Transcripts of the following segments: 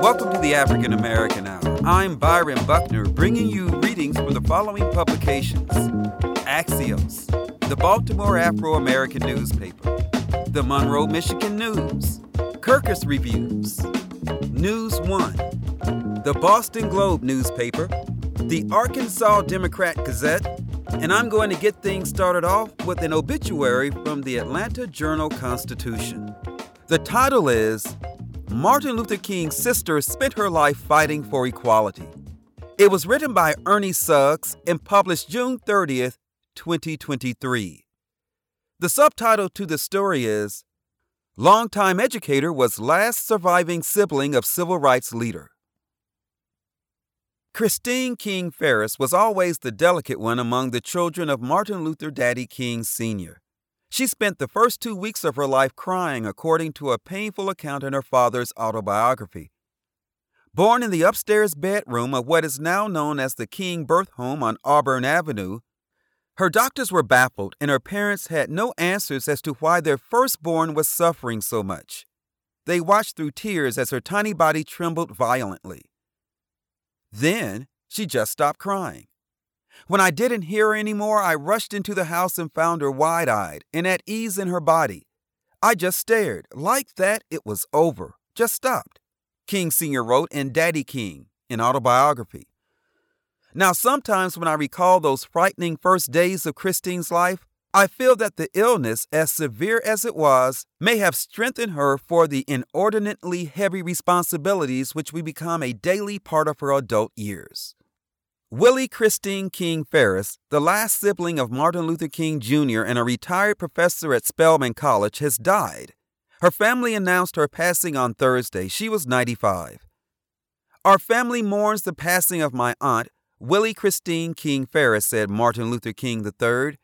Welcome to the African American Hour. I'm Byron Buckner, bringing you readings from the following publications. Axios, the Baltimore Afro American newspaper, the Monroe, Michigan News, Kirkus Reviews, News One, the Boston Globe newspaper, the Arkansas Democrat Gazette, and I'm going to get things started off with an obituary from the Atlanta Journal Constitution. The title is Martin Luther King's Sister Spent Her Life Fighting for Equality. It was written by Ernie Suggs and published June 30th, 2023. The subtitle to the story is Longtime Educator was Last Surviving Sibling of Civil Rights Leader. Christine King Farris was always the delicate one among the children of Martin Luther Daddy King Sr. She spent the first two weeks of her life crying, according to a painful account in her father's autobiography. Born in the upstairs bedroom of what is now known as the King Birth Home on Auburn Avenue, her doctors were baffled and her parents had no answers as to why their firstborn was suffering so much. They watched through tears as her tiny body trembled violently. Then she just stopped crying. When I didn't hear her anymore, I rushed into the house and found her wide eyed and at ease in her body. I just stared. Like that, it was over. Just stopped. King Sr. wrote in Daddy King, an autobiography. Now, sometimes when I recall those frightening first days of Christine's life, I feel that the illness, as severe as it was, may have strengthened her for the inordinately heavy responsibilities which will become a daily part of her adult years. Willie Christine King Farris, the last sibling of Martin Luther King Jr. and a retired professor at Spelman College, has died. Her family announced her passing on Thursday. She was 95. Our family mourns the passing of my aunt, Willie Christine King Farris, said Martin Luther King III.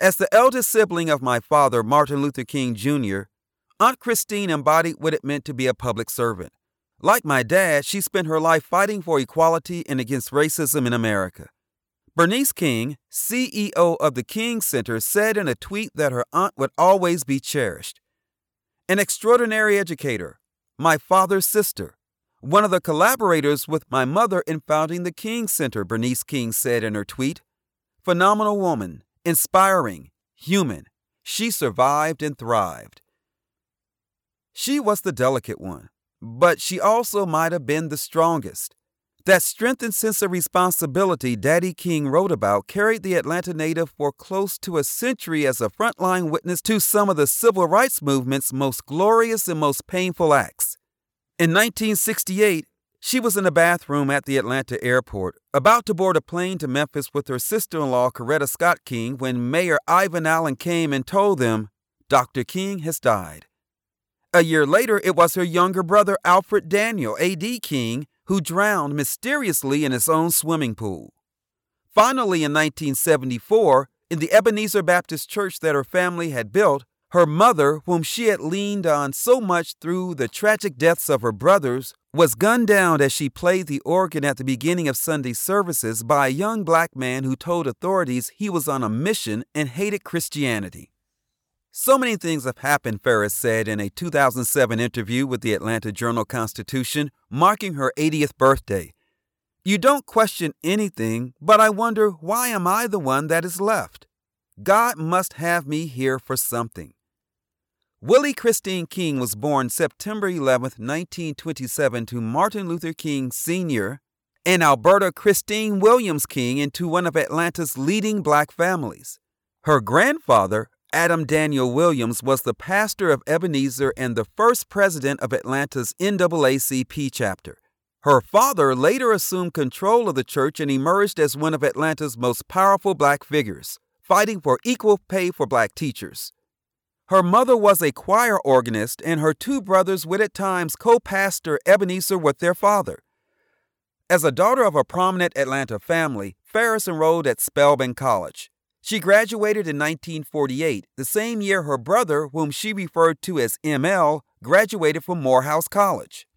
As the eldest sibling of my father, Martin Luther King Jr., Aunt Christine embodied what it meant to be a public servant. Like my dad, she spent her life fighting for equality and against racism in America. Bernice King, CEO of the King Center, said in a tweet that her aunt would always be cherished. An extraordinary educator, my father's sister, one of the collaborators with my mother in founding the King Center, Bernice King said in her tweet. Phenomenal woman, inspiring, human. She survived and thrived. She was the delicate one, but she also might have been the strongest. That strength and sense of responsibility Daddy King wrote about carried the Atlanta native for close to a century as a frontline witness to some of the civil rights movement's most glorious and most painful acts. In 1968, she was in a bathroom at the Atlanta airport, about to board a plane to Memphis with her sister in law, Coretta Scott King, when Mayor Ivan Allen came and told them Dr. King has died. A year later, it was her younger brother, Alfred Daniel A.D. King, who drowned mysteriously in his own swimming pool. Finally, in 1974, in the Ebenezer Baptist Church that her family had built, her mother, whom she had leaned on so much through the tragic deaths of her brothers, was gunned down as she played the organ at the beginning of Sunday services by a young black man who told authorities he was on a mission and hated Christianity. So many things have happened, Farris said in a 2007 interview with the Atlanta Journal Constitution, marking her 80th birthday. You don't question anything, but I wonder why am I the one that is left? God must have me here for something. Willie Christine King was born September 11, 1927, to Martin Luther King Sr. and Alberta Christine Williams King into one of Atlanta's leading black families. Her grandfather, Adam Daniel Williams, was the pastor of Ebenezer and the first president of Atlanta's NAACP chapter. Her father later assumed control of the church and emerged as one of Atlanta's most powerful black figures, fighting for equal pay for black teachers. Her mother was a choir organist, and her two brothers would at times co pastor Ebenezer with their father. As a daughter of a prominent Atlanta family, Farris enrolled at Spelman College. She graduated in 1948, the same year her brother, whom she referred to as ML, graduated from Morehouse College.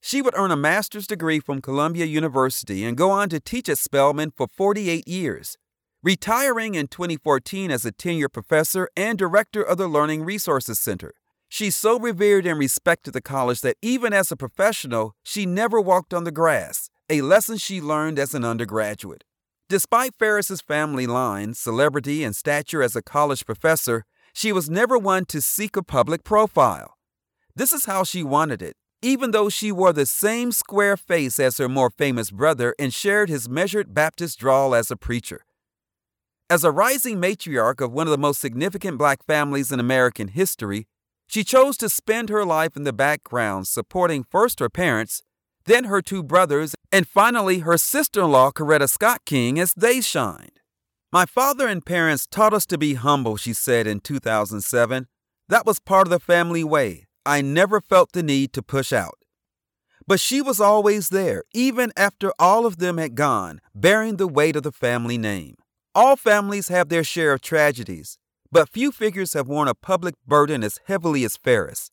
She would earn a master's degree from Columbia University and go on to teach at Spelman for 48 years. Retiring in 2014 as a tenured professor and director of the Learning Resources Center. She so revered and respected the college that even as a professional, she never walked on the grass, a lesson she learned as an undergraduate. Despite Farris's family line, celebrity, and stature as a college professor, she was never one to seek a public profile. This is how she wanted it, even though she wore the same square face as her more famous brother and shared his measured Baptist drawl as a preacher. As a rising matriarch of one of the most significant black families in American history, she chose to spend her life in the background supporting first her parents, then her two brothers, and finally her sister in law, Coretta Scott King, as they shined. My father and parents taught us to be humble, she said in 2007. That was part of the family way. I never felt the need to push out. But she was always there, even after all of them had gone, bearing the weight of the family name. All families have their share of tragedies, but few figures have worn a public burden as heavily as Farris,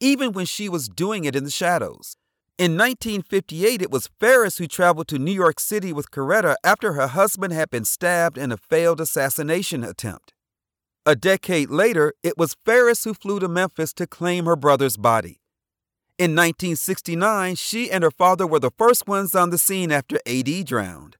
even when she was doing it in the shadows. In 1958, it was Farris who traveled to New York City with Coretta after her husband had been stabbed in a failed assassination attempt. A decade later, it was Farris who flew to Memphis to claim her brother's body. In 1969, she and her father were the first ones on the scene after AD drowned.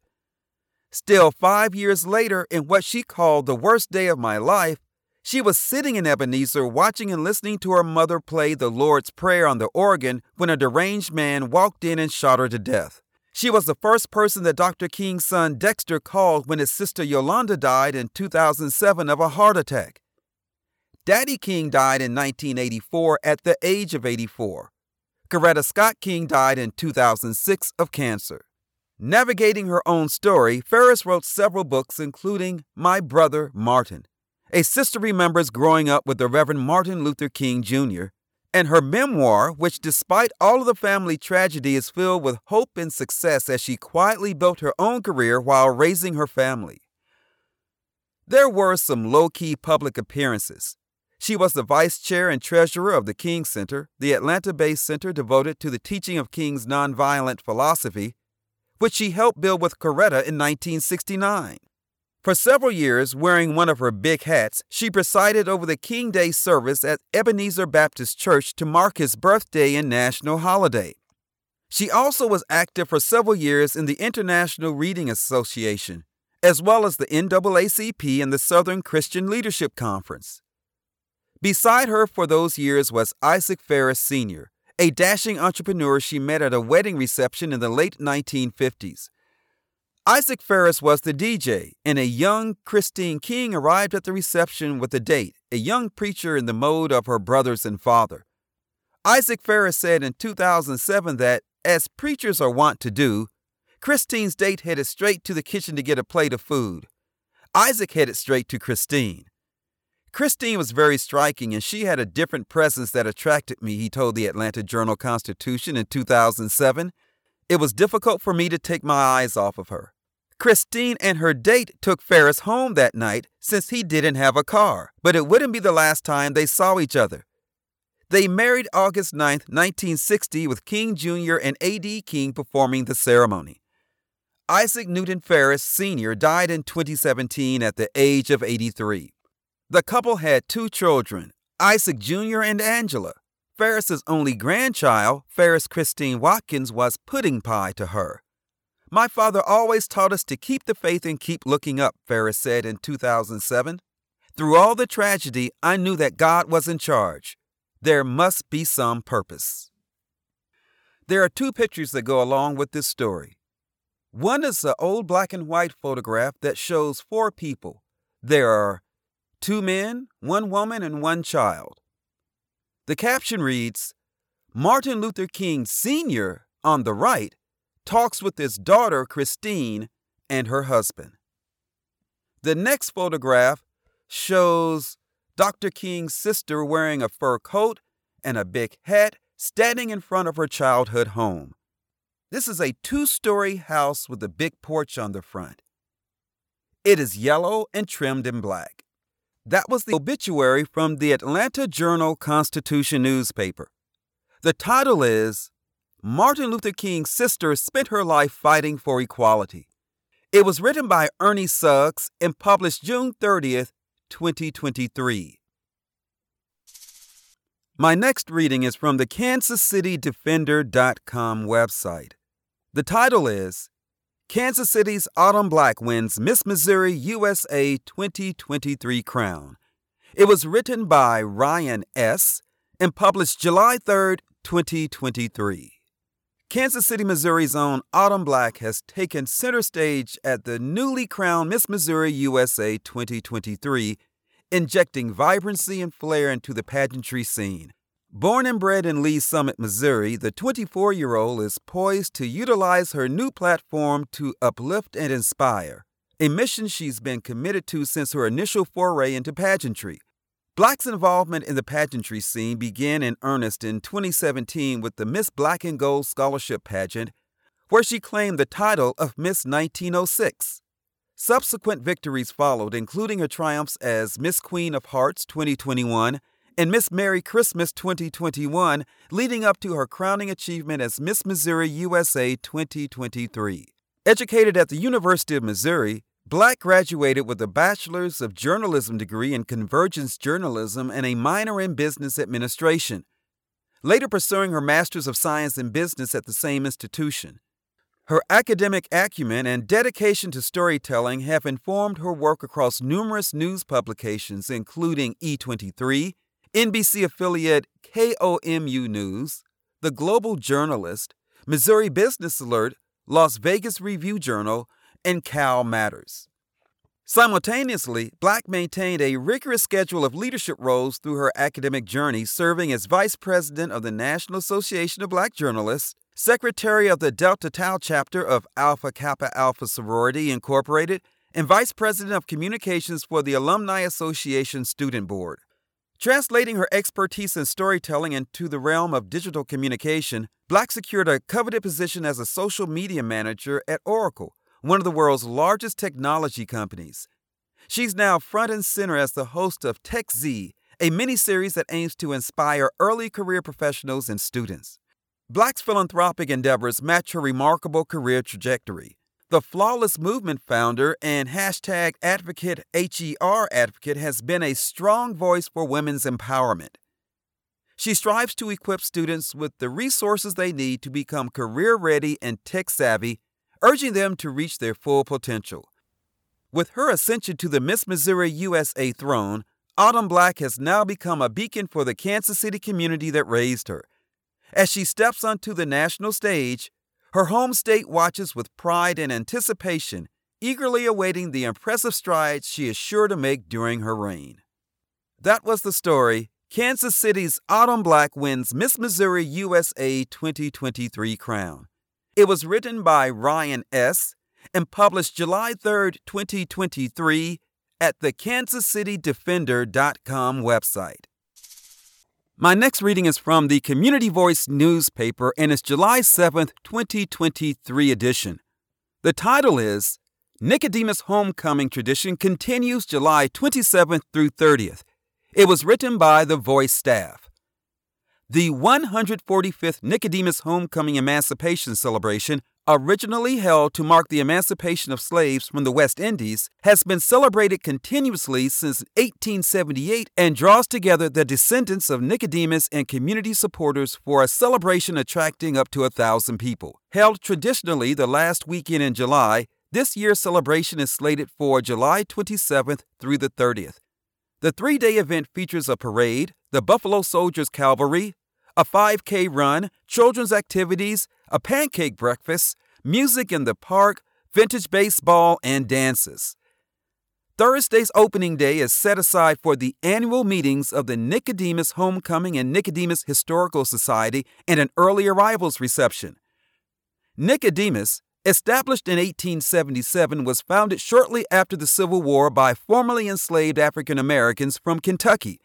Still, five years later, in what she called the worst day of my life, she was sitting in Ebenezer watching and listening to her mother play the Lord's Prayer on the organ when a deranged man walked in and shot her to death. She was the first person that Dr. King's son Dexter called when his sister Yolanda died in 2007 of a heart attack. Daddy King died in 1984 at the age of 84. Coretta Scott King died in 2006 of cancer. Navigating her own story, Farris wrote several books, including My Brother Martin. A sister remembers growing up with the Reverend Martin Luther King Jr., and her memoir, which, despite all of the family tragedy, is filled with hope and success as she quietly built her own career while raising her family. There were some low key public appearances. She was the vice chair and treasurer of the King Center, the Atlanta based center devoted to the teaching of King's nonviolent philosophy which she helped build with Coretta in 1969. For several years, wearing one of her big hats, she presided over the King Day service at Ebenezer Baptist Church to mark his birthday and national holiday. She also was active for several years in the International Reading Association, as well as the NAACP and the Southern Christian Leadership Conference. Beside her for those years was Isaac Farris Sr., a dashing entrepreneur she met at a wedding reception in the late 1950s. Isaac Farris was the DJ, and a young Christine King arrived at the reception with a date, a young preacher in the mode of her brothers and father. Isaac Farris said in 2007 that, as preachers are wont to do, Christine's date headed straight to the kitchen to get a plate of food. Isaac headed straight to Christine. Christine was very striking and she had a different presence that attracted me, he told the Atlanta Journal Constitution in 2007. It was difficult for me to take my eyes off of her. Christine and her date took Farris home that night since he didn't have a car, but it wouldn't be the last time they saw each other. They married August 9, 1960, with King Jr. and A.D. King performing the ceremony. Isaac Newton Farris Sr. died in 2017 at the age of 83. The couple had two children, Isaac Jr. and Angela. Farris's only grandchild, Farris Christine Watkins, was pudding pie to her. My father always taught us to keep the faith and keep looking up, Farris said in 2007. Through all the tragedy, I knew that God was in charge. There must be some purpose. There are two pictures that go along with this story. One is an old black and white photograph that shows four people. There are two men, one woman, and one child. The caption reads Martin Luther King Sr. on the right talks with his daughter Christine and her husband. The next photograph shows Dr. King's sister wearing a fur coat and a big hat standing in front of her childhood home. This is a two story house with a big porch on the front. It is yellow and trimmed in black. That was the obituary from the Atlanta Journal Constitution newspaper. The title is Martin Luther King's Sister Spent Her Life Fighting for Equality. It was written by Ernie Suggs and published June 30th, 2023. My next reading is from the KansasCityDefender.com website. The title is Kansas City's Autumn Black Wins Miss Missouri USA 2023 Crown. It was written by Ryan S. and published July 3, 2023. Kansas City, Missouri's own Autumn Black has taken center stage at the newly crowned Miss Missouri USA 2023, injecting vibrancy and flair into the pageantry scene. Born and bred in Lee's Summit, Missouri, the 24 year old is poised to utilize her new platform to uplift and inspire, a mission she's been committed to since her initial foray into pageantry. Black's involvement in the pageantry scene began in earnest in 2017 with the Miss Black and Gold Scholarship Pageant, where she claimed the title of Miss 1906. Subsequent victories followed, including her triumphs as Miss Queen of Hearts 2021 and Miss Merry Christmas 2021, leading up to her crowning achievement as Miss Missouri USA 2023. Educated at the University of Missouri, Black graduated with a Bachelor's of Journalism degree in Convergence Journalism and a minor in Business Administration, later pursuing her Master's of Science in Business at the same institution. Her academic acumen and dedication to storytelling have informed her work across numerous news publications, including E23, NBC affiliate KOMU News, The Global Journalist, Missouri Business Alert, Las Vegas Review Journal, and Cal Matters. Simultaneously, Black maintained a rigorous schedule of leadership roles through her academic journey, serving as Vice President of the National Association of Black Journalists, Secretary of the Delta Tau chapter of Alpha Kappa Alpha Sorority Incorporated, and Vice President of Communications for the Alumni Association Student Board. Translating her expertise in storytelling into the realm of digital communication, Black secured a coveted position as a social media manager at Oracle, one of the world's largest technology companies. She's now front and center as the host of TechZ, a mini-series that aims to inspire early career professionals and students. Black's philanthropic endeavors match her remarkable career trajectory the Flawless Movement founder and hashtag advocate HER advocate has been a strong voice for women's empowerment. She strives to equip students with the resources they need to become career ready and tech savvy, urging them to reach their full potential. With her ascension to the Miss Missouri USA throne, Autumn Black has now become a beacon for the Kansas City community that raised her. As she steps onto the national stage, her home state watches with pride and anticipation, eagerly awaiting the impressive strides she is sure to make during her reign. That was the story. Kansas City's Autumn Black wins Miss Missouri USA 2023 crown. It was written by Ryan S. and published July 3, 2023 at the KansasCityDefender.com website. My next reading is from the Community Voice newspaper and its July 7th, 2023 edition. The title is Nicodemus Homecoming Tradition Continues July 27th through 30th. It was written by the Voice staff. The 145th Nicodemus Homecoming Emancipation Celebration originally held to mark the emancipation of slaves from the West Indies, has been celebrated continuously since 1878 and draws together the descendants of Nicodemus and community supporters for a celebration attracting up to a thousand people. Held traditionally the last weekend in July, this year's celebration is slated for July 27th through the 30th. The three day event features a parade, the Buffalo Soldiers Cavalry, a 5K run, children's activities, a pancake breakfast, music in the park, vintage baseball, and dances. Thursday's opening day is set aside for the annual meetings of the Nicodemus Homecoming and Nicodemus Historical Society and an early arrivals reception. Nicodemus, established in 1877, was founded shortly after the Civil War by formerly enslaved African Americans from Kentucky.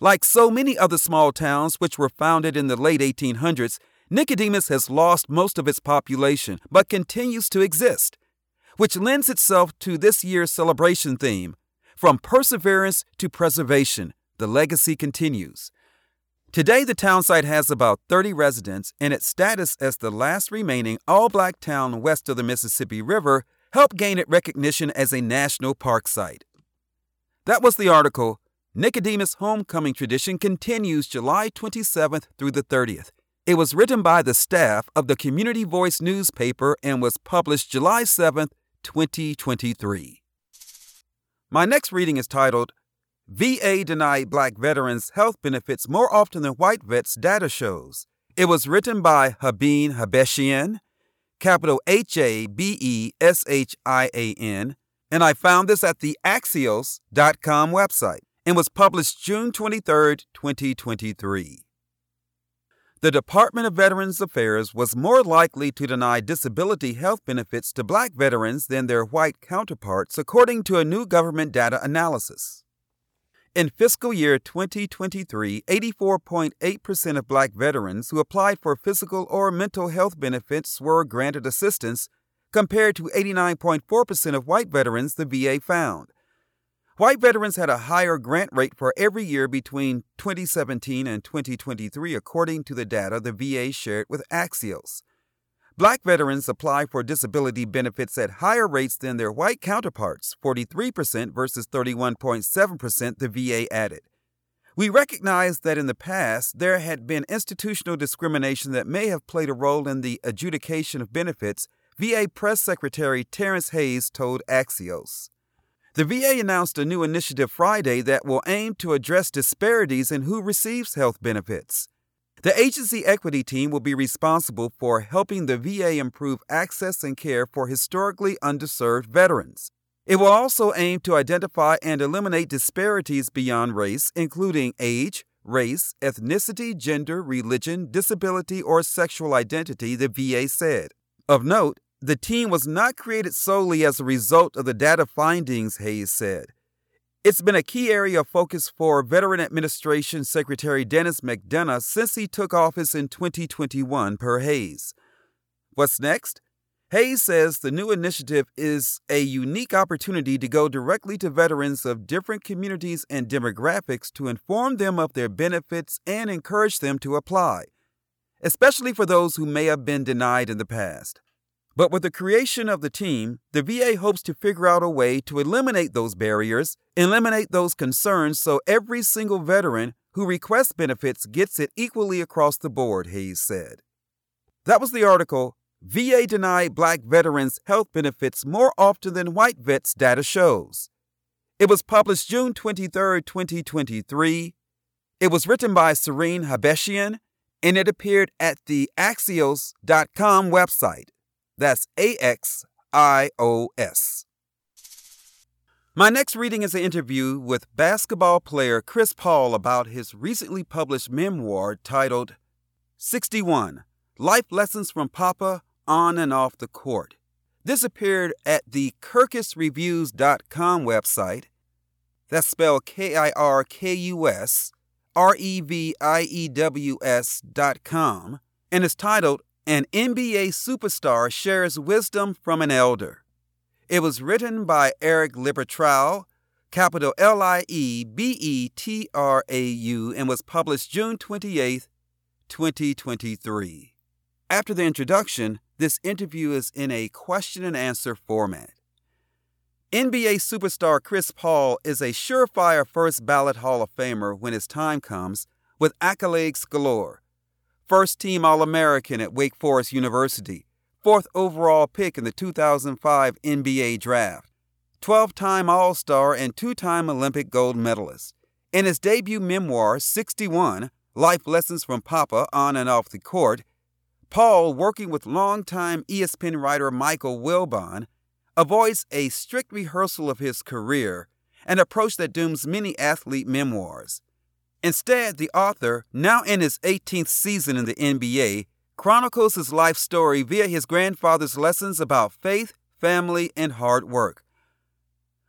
Like so many other small towns which were founded in the late 1800s, Nicodemus has lost most of its population but continues to exist, which lends itself to this year's celebration theme From Perseverance to Preservation, the legacy continues. Today, the townsite has about 30 residents, and its status as the last remaining all black town west of the Mississippi River helped gain it recognition as a national park site. That was the article. Nicodemus Homecoming Tradition continues July 27th through the 30th. It was written by the staff of the Community Voice newspaper and was published July 7th, 2023. My next reading is titled VA Denied Black Veterans Health Benefits More Often Than White Vets Data Shows. It was written by Habeen Habeshian, capital H A B E S H I A N, and I found this at the Axios.com website and was published June 23, 2023. The Department of Veterans Affairs was more likely to deny disability health benefits to black veterans than their white counterparts, according to a new government data analysis. In fiscal year 2023, 84.8% of black veterans who applied for physical or mental health benefits were granted assistance, compared to 89.4% of white veterans the VA found. White veterans had a higher grant rate for every year between 2017 and 2023, according to the data the VA shared with Axios. Black veterans apply for disability benefits at higher rates than their white counterparts, 43% versus 31.7%, the VA added. We recognize that in the past there had been institutional discrimination that may have played a role in the adjudication of benefits, VA Press Secretary Terrence Hayes told Axios. The VA announced a new initiative Friday that will aim to address disparities in who receives health benefits. The agency equity team will be responsible for helping the VA improve access and care for historically underserved veterans. It will also aim to identify and eliminate disparities beyond race, including age, race, ethnicity, gender, religion, disability, or sexual identity, the VA said. Of note, the team was not created solely as a result of the data findings, Hayes said. It's been a key area of focus for Veteran Administration Secretary Denis McDonough since he took office in 2021, per Hayes. What's next? Hayes says the new initiative is a unique opportunity to go directly to veterans of different communities and demographics to inform them of their benefits and encourage them to apply, especially for those who may have been denied in the past. But with the creation of the team, the VA hopes to figure out a way to eliminate those barriers, eliminate those concerns so every single veteran who requests benefits gets it equally across the board, Hayes said. That was the article VA Denied Black Veterans Health Benefits More Often Than White Vets Data Shows. It was published June 23, 2023. It was written by Sareen Habeshian and it appeared at the Axios.com website. That's A X I O S. My next reading is an interview with basketball player Chris Paul about his recently published memoir titled 61 Life Lessons from Papa on and Off the Court. This appeared at the KirkusReviews.com website. That's spelled K I R K U S R E V I E W S.com and is titled an NBA superstar shares wisdom from an elder. It was written by Eric Liebetrau, capital L I E B E T R A U, and was published June 28, 2023. After the introduction, this interview is in a question and answer format. NBA superstar Chris Paul is a surefire first ballot Hall of Famer when his time comes, with accolades galore first team All American at Wake Forest University, fourth overall pick in the 2005 NBA Draft, 12 time All Star and two time Olympic gold medalist. In his debut memoir, 61 Life Lessons from Papa on and Off the Court, Paul, working with longtime ESPN writer Michael Wilbon, avoids a strict rehearsal of his career, an approach that dooms many athlete memoirs. Instead, the author, now in his 18th season in the NBA, chronicles his life story via his grandfather's lessons about faith, family, and hard work.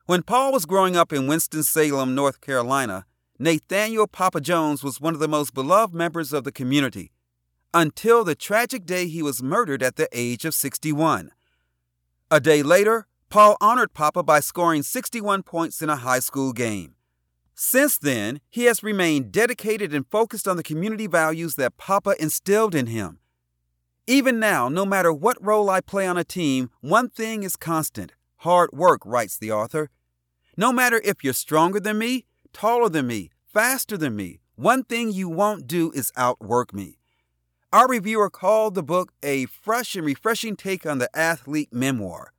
When Paul was growing up in Winston-Salem, North Carolina, Nathaniel Papa Jones was one of the most beloved members of the community until the tragic day he was murdered at the age of 61. A day later, Paul honored Papa by scoring 61 points in a high school game. Since then, he has remained dedicated and focused on the community values that Papa instilled in him. Even now, no matter what role I play on a team, one thing is constant hard work, writes the author. No matter if you're stronger than me, taller than me, faster than me, one thing you won't do is outwork me. Our reviewer called the book a fresh and refreshing take on the athlete memoir.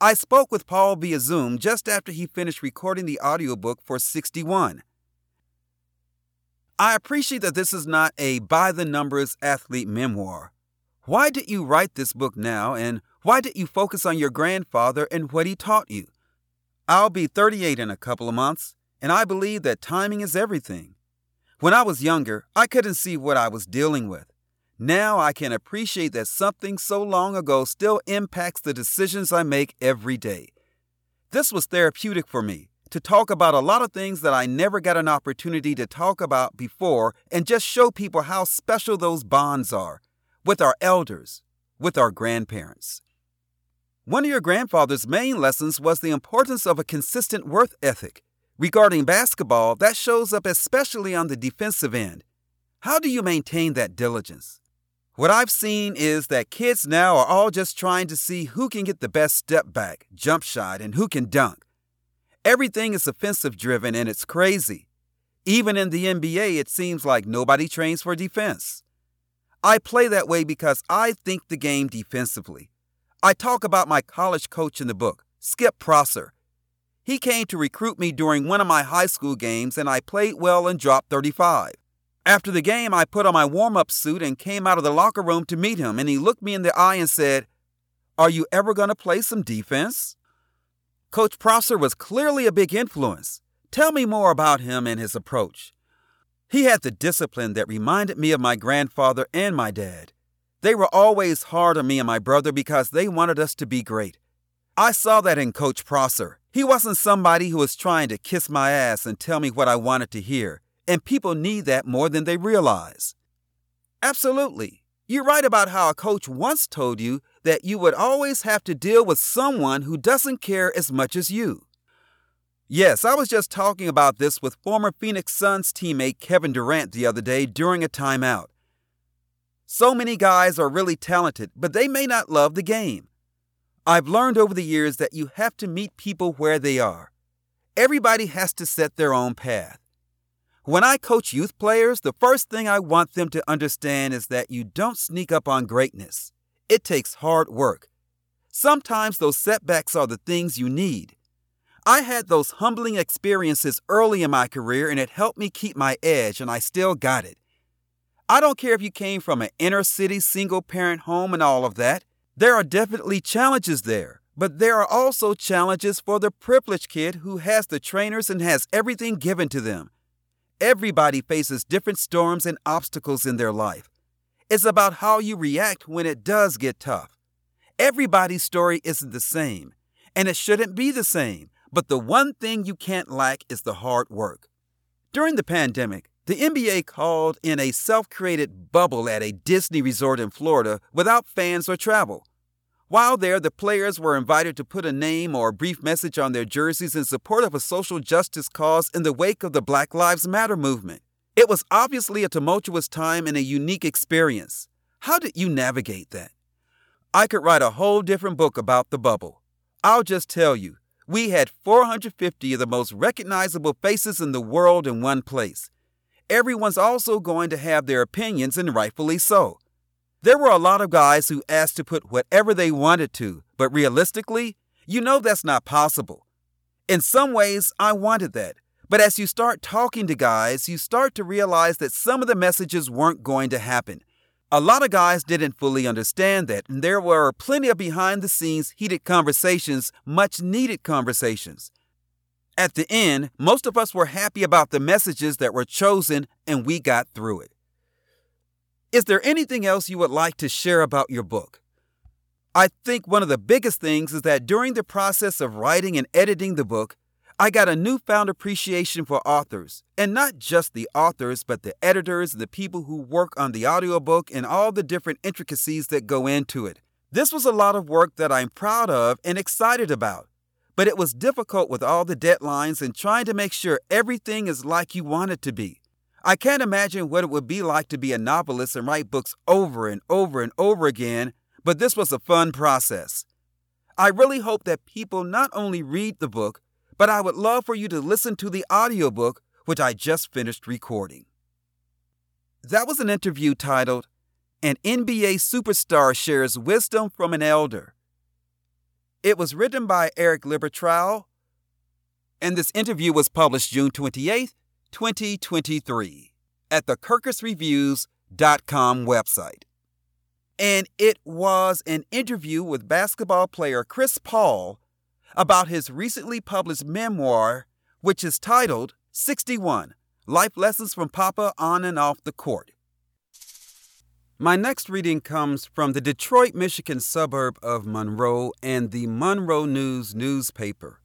I spoke with Paul via Zoom just after he finished recording the audiobook for 61. I appreciate that this is not a by the numbers athlete memoir. Why did you write this book now, and why did you focus on your grandfather and what he taught you? I'll be 38 in a couple of months, and I believe that timing is everything. When I was younger, I couldn't see what I was dealing with. Now I can appreciate that something so long ago still impacts the decisions I make every day. This was therapeutic for me to talk about a lot of things that I never got an opportunity to talk about before and just show people how special those bonds are with our elders, with our grandparents. One of your grandfather's main lessons was the importance of a consistent work ethic. Regarding basketball, that shows up especially on the defensive end. How do you maintain that diligence? What I've seen is that kids now are all just trying to see who can get the best step back, jump shot, and who can dunk. Everything is offensive driven and it's crazy. Even in the NBA, it seems like nobody trains for defense. I play that way because I think the game defensively. I talk about my college coach in the book, Skip Prosser. He came to recruit me during one of my high school games, and I played well and dropped 35. After the game, I put on my warm up suit and came out of the locker room to meet him, and he looked me in the eye and said, Are you ever going to play some defense? Coach Prosser was clearly a big influence. Tell me more about him and his approach. He had the discipline that reminded me of my grandfather and my dad. They were always hard on me and my brother because they wanted us to be great. I saw that in Coach Prosser. He wasn't somebody who was trying to kiss my ass and tell me what I wanted to hear, and people need that more than they realize. Absolutely. You're right about how a coach once told you that you would always have to deal with someone who doesn't care as much as you. Yes, I was just talking about this with former Phoenix Suns teammate Kevin Durant the other day during a timeout. So many guys are really talented, but they may not love the game. I've learned over the years that you have to meet people where they are. Everybody has to set their own path. When I coach youth players, the first thing I want them to understand is that you don't sneak up on greatness. It takes hard work. Sometimes those setbacks are the things you need. I had those humbling experiences early in my career and it helped me keep my edge, and I still got it. I don't care if you came from an inner city single parent home and all of that. There are definitely challenges there, but there are also challenges for the privileged kid who has the trainers and has everything given to them. Everybody faces different storms and obstacles in their life. It's about how you react when it does get tough. Everybody's story isn't the same, and it shouldn't be the same, but the one thing you can't lack is the hard work. During the pandemic, the NBA called in a self created bubble at a Disney resort in Florida without fans or travel. While there, the players were invited to put a name or a brief message on their jerseys in support of a social justice cause in the wake of the Black Lives Matter movement. It was obviously a tumultuous time and a unique experience. How did you navigate that? I could write a whole different book about the bubble. I'll just tell you, we had 450 of the most recognizable faces in the world in one place everyone's also going to have their opinions, and rightfully so. There were a lot of guys who asked to put whatever they wanted to, but realistically, you know that's not possible. In some ways, I wanted that. But as you start talking to guys, you start to realize that some of the messages weren't going to happen. A lot of guys didn't fully understand that, and there were plenty of behind the scenes heated conversations, much needed conversations. At the end, most of us were happy about the messages that were chosen and we got through it. Is there anything else you would like to share about your book? I think one of the biggest things is that during the process of writing and editing the book, I got a newfound appreciation for authors, and not just the authors, but the editors, the people who work on the audiobook, and all the different intricacies that go into it. This was a lot of work that I'm proud of and excited about. But it was difficult with all the deadlines and trying to make sure everything is like you want it to be. I can't imagine what it would be like to be a novelist and write books over and over and over again, but this was a fun process. I really hope that people not only read the book, but I would love for you to listen to the audiobook, which I just finished recording. That was an interview titled, An NBA Superstar Shares Wisdom from an Elder. It was written by Eric Liebetrau, and this interview was published June 28, 2023, at the KirkusReviews.com website. And it was an interview with basketball player Chris Paul about his recently published memoir, which is titled 61 Life Lessons from Papa on and Off the Court. My next reading comes from the Detroit, Michigan suburb of Monroe and the Monroe News newspaper.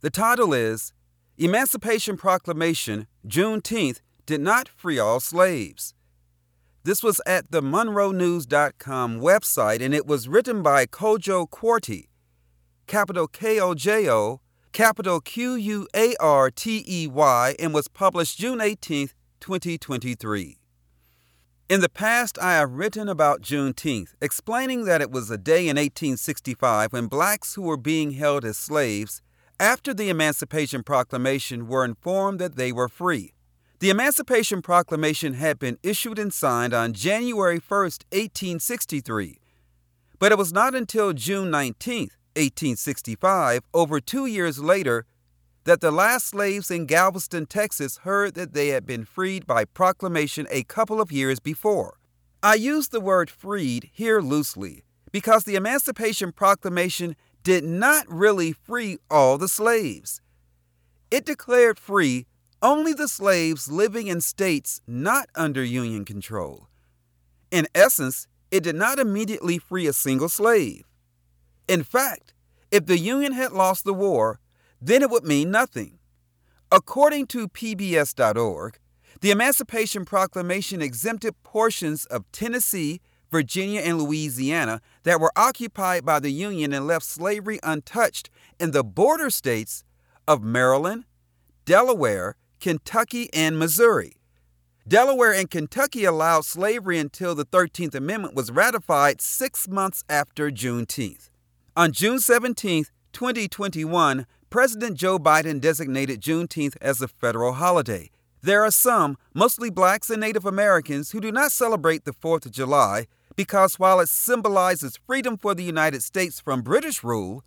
The title is Emancipation Proclamation, Juneteenth, did not free all slaves. This was at the MonroeNews.com website and it was written by Kojo Quartey, capital K O J O, capital Q U A R T E Y, and was published June 18, 2023. In the past, I have written about Juneteenth, explaining that it was a day in 1865 when blacks who were being held as slaves after the Emancipation Proclamation were informed that they were free. The Emancipation Proclamation had been issued and signed on January 1, 1863, but it was not until June 19, 1865, over two years later, that the last slaves in Galveston, Texas heard that they had been freed by proclamation a couple of years before. I use the word freed here loosely because the Emancipation Proclamation did not really free all the slaves. It declared free only the slaves living in states not under Union control. In essence, it did not immediately free a single slave. In fact, if the Union had lost the war, then it would mean nothing. According to PBS.org, the Emancipation Proclamation exempted portions of Tennessee, Virginia, and Louisiana that were occupied by the Union and left slavery untouched in the border states of Maryland, Delaware, Kentucky, and Missouri. Delaware and Kentucky allowed slavery until the 13th Amendment was ratified six months after Juneteenth. On June 17, 2021, President Joe Biden designated Juneteenth as a federal holiday. There are some, mostly blacks and Native Americans, who do not celebrate the 4th of July because while it symbolizes freedom for the United States from British rule,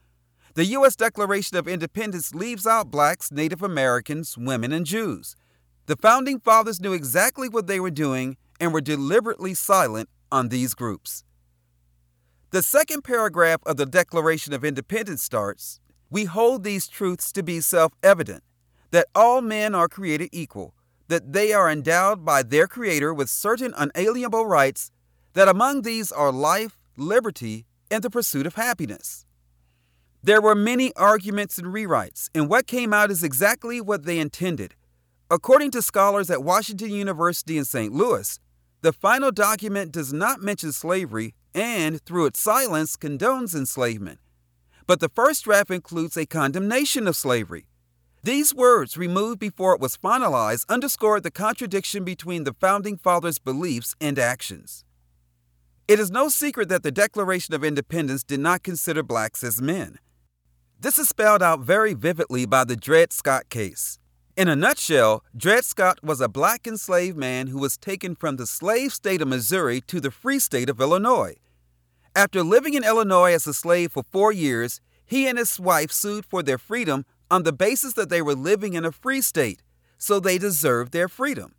the U.S. Declaration of Independence leaves out blacks, Native Americans, women, and Jews. The Founding Fathers knew exactly what they were doing and were deliberately silent on these groups. The second paragraph of the Declaration of Independence starts We hold these truths to be self evident that all men are created equal, that they are endowed by their Creator with certain unalienable rights that among these are life, liberty, and the pursuit of happiness. There were many arguments and rewrites, and what came out is exactly what they intended. According to scholars at Washington University in St. Louis, the final document does not mention slavery and, through its silence, condones enslavement. But the first draft includes a condemnation of slavery. These words, removed before it was finalized, underscored the contradiction between the Founding Fathers' beliefs and actions. It is no secret that the Declaration of Independence did not consider blacks as men. This is spelled out very vividly by the Dred Scott case. In a nutshell, Dred Scott was a black enslaved man who was taken from the slave state of Missouri to the free state of Illinois. After living in Illinois as a slave for four years, he and his wife sued for their freedom on the basis that they were living in a free state, so they deserved their freedom.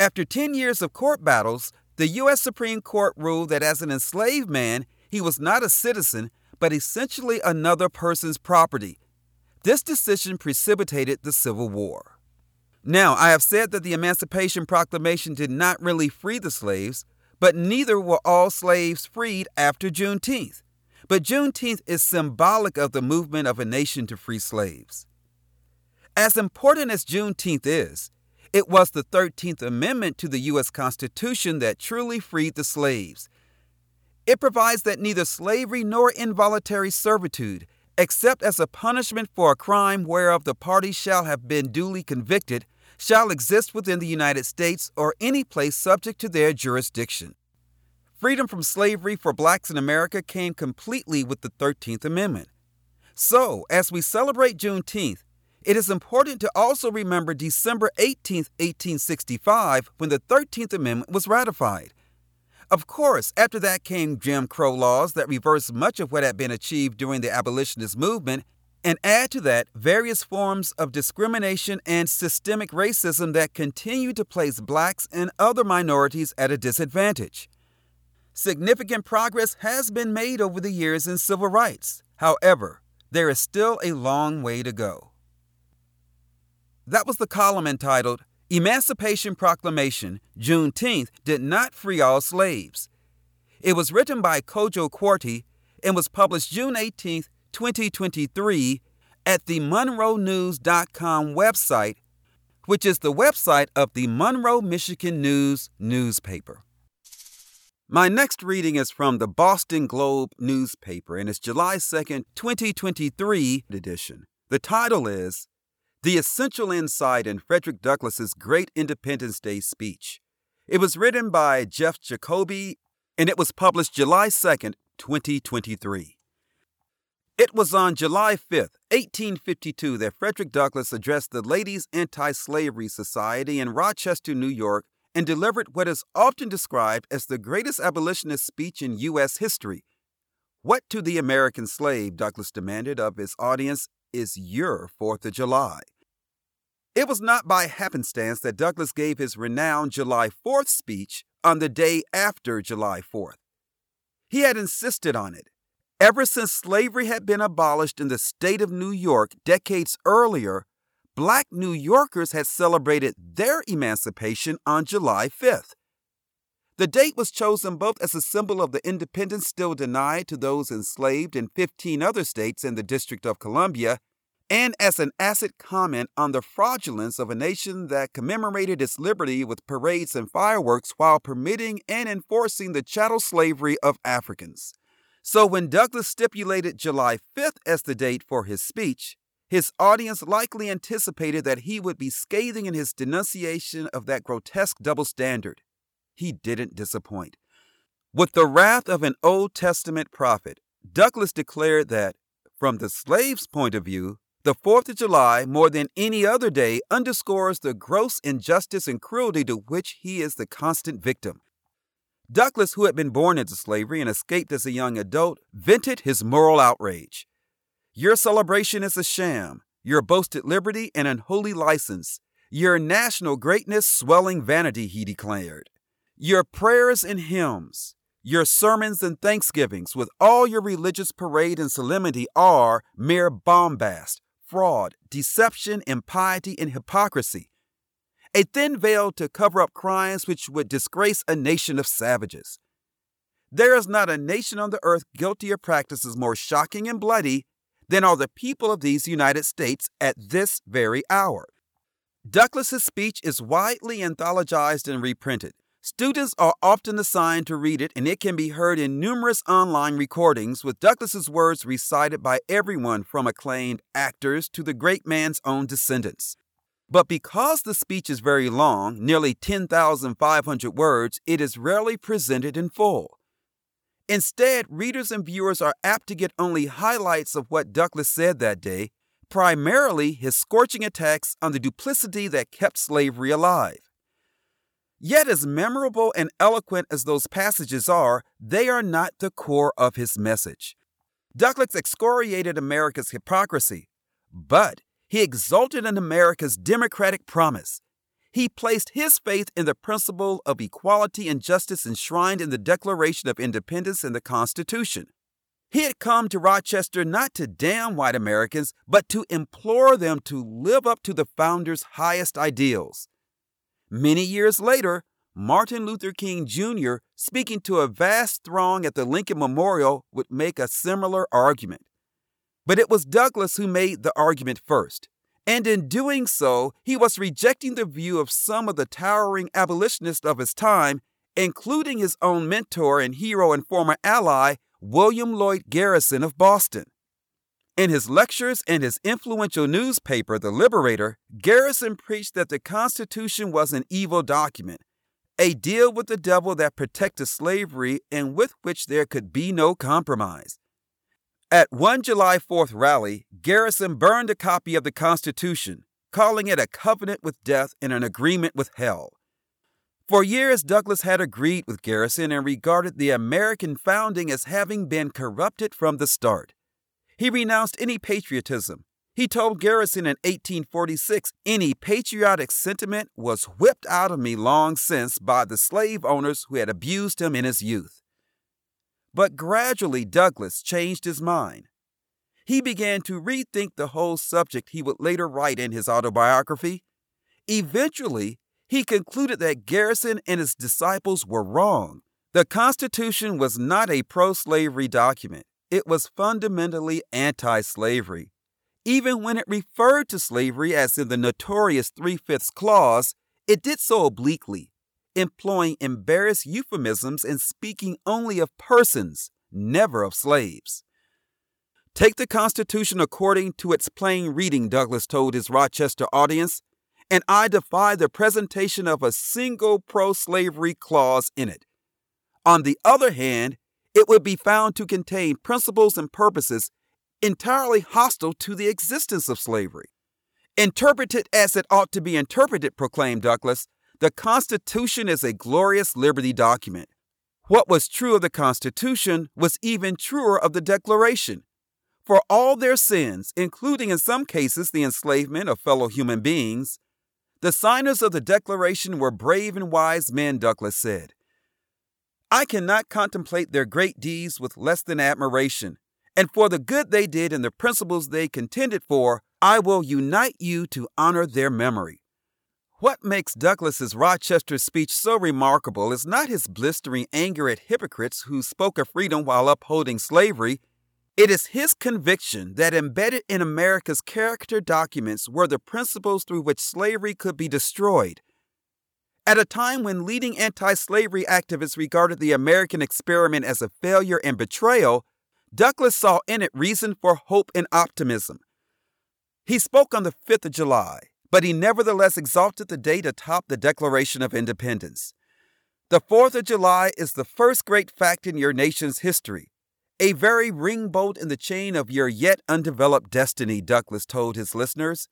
After 10 years of court battles, the U.S. Supreme Court ruled that as an enslaved man, he was not a citizen, but essentially another person's property. This decision precipitated the Civil War. Now, I have said that the Emancipation Proclamation did not really free the slaves, but neither were all slaves freed after Juneteenth. But Juneteenth is symbolic of the movement of a nation to free slaves. As important as Juneteenth is, it was the 13th Amendment to the U.S. Constitution that truly freed the slaves. It provides that neither slavery nor involuntary servitude, except as a punishment for a crime whereof the party shall have been duly convicted, shall exist within the United States or any place subject to their jurisdiction. Freedom from slavery for blacks in America came completely with the 13th Amendment. So, as we celebrate Juneteenth, it is important to also remember December 18, 1865, when the 13th Amendment was ratified. Of course, after that came Jim Crow laws that reversed much of what had been achieved during the abolitionist movement, and add to that various forms of discrimination and systemic racism that continue to place blacks and other minorities at a disadvantage. Significant progress has been made over the years in civil rights. However, there is still a long way to go. That was the column entitled Emancipation Proclamation Juneteenth Did Not Free All Slaves. It was written by Kojo Quartey and was published June 18, 2023, at the MonroeNews.com website, which is the website of the Monroe, Michigan News newspaper. My next reading is from the Boston Globe newspaper and it's July 2nd, 2023 edition. The title is The Essential Insight in Frederick Douglass's Great Independence Day Speech. It was written by Jeff Jacoby and it was published July 2nd, 2023. It was on July 5th, 1852, that Frederick Douglass addressed the Ladies Anti Slavery Society in Rochester, New York and delivered what is often described as the greatest abolitionist speech in U.S. history. What to the American slave, Douglass demanded of his audience, is your Fourth of July? It was not by happenstance that Douglass gave his renowned July 4th speech on the day after July 4th. He had insisted on it. Ever since slavery had been abolished in the state of New York decades earlier, black New Yorkers had celebrated their emancipation on July 5th. The date was chosen both as a symbol of the independence still denied to those enslaved in 15 other states and the District of Columbia, and as an acid comment on the fraudulence of a nation that commemorated its liberty with parades and fireworks while permitting and enforcing the chattel slavery of Africans. So when Douglass stipulated July 5th as the date for his speech, his audience likely anticipated that he would be scathing in his denunciation of that grotesque double standard. He didn't disappoint. With the wrath of an Old Testament prophet, Douglass declared that, from the slave's point of view, the 4th of July, more than any other day, underscores the gross injustice and cruelty to which he is the constant victim. Douglass, who had been born into slavery and escaped as a young adult, vented his moral outrage. Your celebration is a sham, your boasted liberty an unholy license, your national greatness swelling vanity, he declared. Your prayers and hymns, your sermons and thanksgivings, with all your religious parade and solemnity, are mere bombast, fraud, deception, impiety, and hypocrisy. A thin veil to cover up crimes which would disgrace a nation of savages. There is not a nation on the earth guilty of practices more shocking and bloody than are the people of these United States at this very hour. Douglass's speech is widely anthologized and reprinted. Students are often assigned to read it, and it can be heard in numerous online recordings with Douglass's words recited by everyone from acclaimed actors to the great man's own descendants. But because the speech is very long, nearly 10,500 words, it is rarely presented in full. Instead, readers and viewers are apt to get only highlights of what Douglass said that day, primarily his scorching attacks on the duplicity that kept slavery alive. Yet, as memorable and eloquent as those passages are, they are not the core of his message. Douglass excoriated America's hypocrisy, but he exulted in America's democratic promise he placed his faith in the principle of equality and justice enshrined in the Declaration of Independence and the Constitution. He had come to Rochester not to damn white Americans, but to implore them to live up to the founders' highest ideals. Many years later, Martin Luther King Jr., speaking to a vast throng at the Lincoln Memorial, would make a similar argument. But it was Douglass who made the argument first. And in doing so, he was rejecting the view of some of the towering abolitionists of his time, including his own mentor and hero and former ally, William Lloyd Garrison of Boston. In his lectures and his influential newspaper, The Liberator, Garrison preached that the Constitution was an evil document, a deal with the devil that protected slavery and with which there could be no compromise. At one July 4th rally, Garrison burned a copy of the Constitution, calling it a covenant with death and an agreement with hell. For years, Douglass had agreed with Garrison and regarded the American founding as having been corrupted from the start. He renounced any patriotism. He told Garrison in 1846 any patriotic sentiment was whipped out of me long since by the slave owners who had abused him in his youth. But gradually, Douglass changed his mind. He began to rethink the whole subject he would later write in his autobiography. Eventually, he concluded that Garrison and his disciples were wrong. The Constitution was not a pro slavery document it was fundamentally anti slavery. Even when it referred to slavery as in the notorious Three Fifths Clause, it did so obliquely, employing embarrassed euphemisms and speaking only of persons, never of slaves. Take the Constitution according to its plain reading, Douglass told his Rochester audience, and I defy the presentation of a single pro slavery clause in it. On the other hand, it would be found to contain principles and purposes entirely hostile to the existence of slavery. Interpreted as it ought to be interpreted, proclaimed Douglass, the Constitution is a glorious liberty document. What was true of the Constitution was even truer of the Declaration. For all their sins, including in some cases the enslavement of fellow human beings, the signers of the Declaration were brave and wise men, Douglass said. I cannot contemplate their great deeds with less than admiration, and for the good they did and the principles they contended for, I will unite you to honor their memory. What makes Douglass's Rochester speech so remarkable is not his blistering anger at hypocrites who spoke of freedom while upholding slavery. It is his conviction that embedded in America's character documents were the principles through which slavery could be destroyed at a time when leading anti slavery activists regarded the American experiment as a failure and betrayal, Douglass saw in it reason for hope and optimism. He spoke on the 5th of July, but he nevertheless exalted the date atop the Declaration of Independence. The 4th of July is the first great fact in your nation's history, a very ring bolt in the chain of your yet undeveloped destiny, Douglass told his listeners.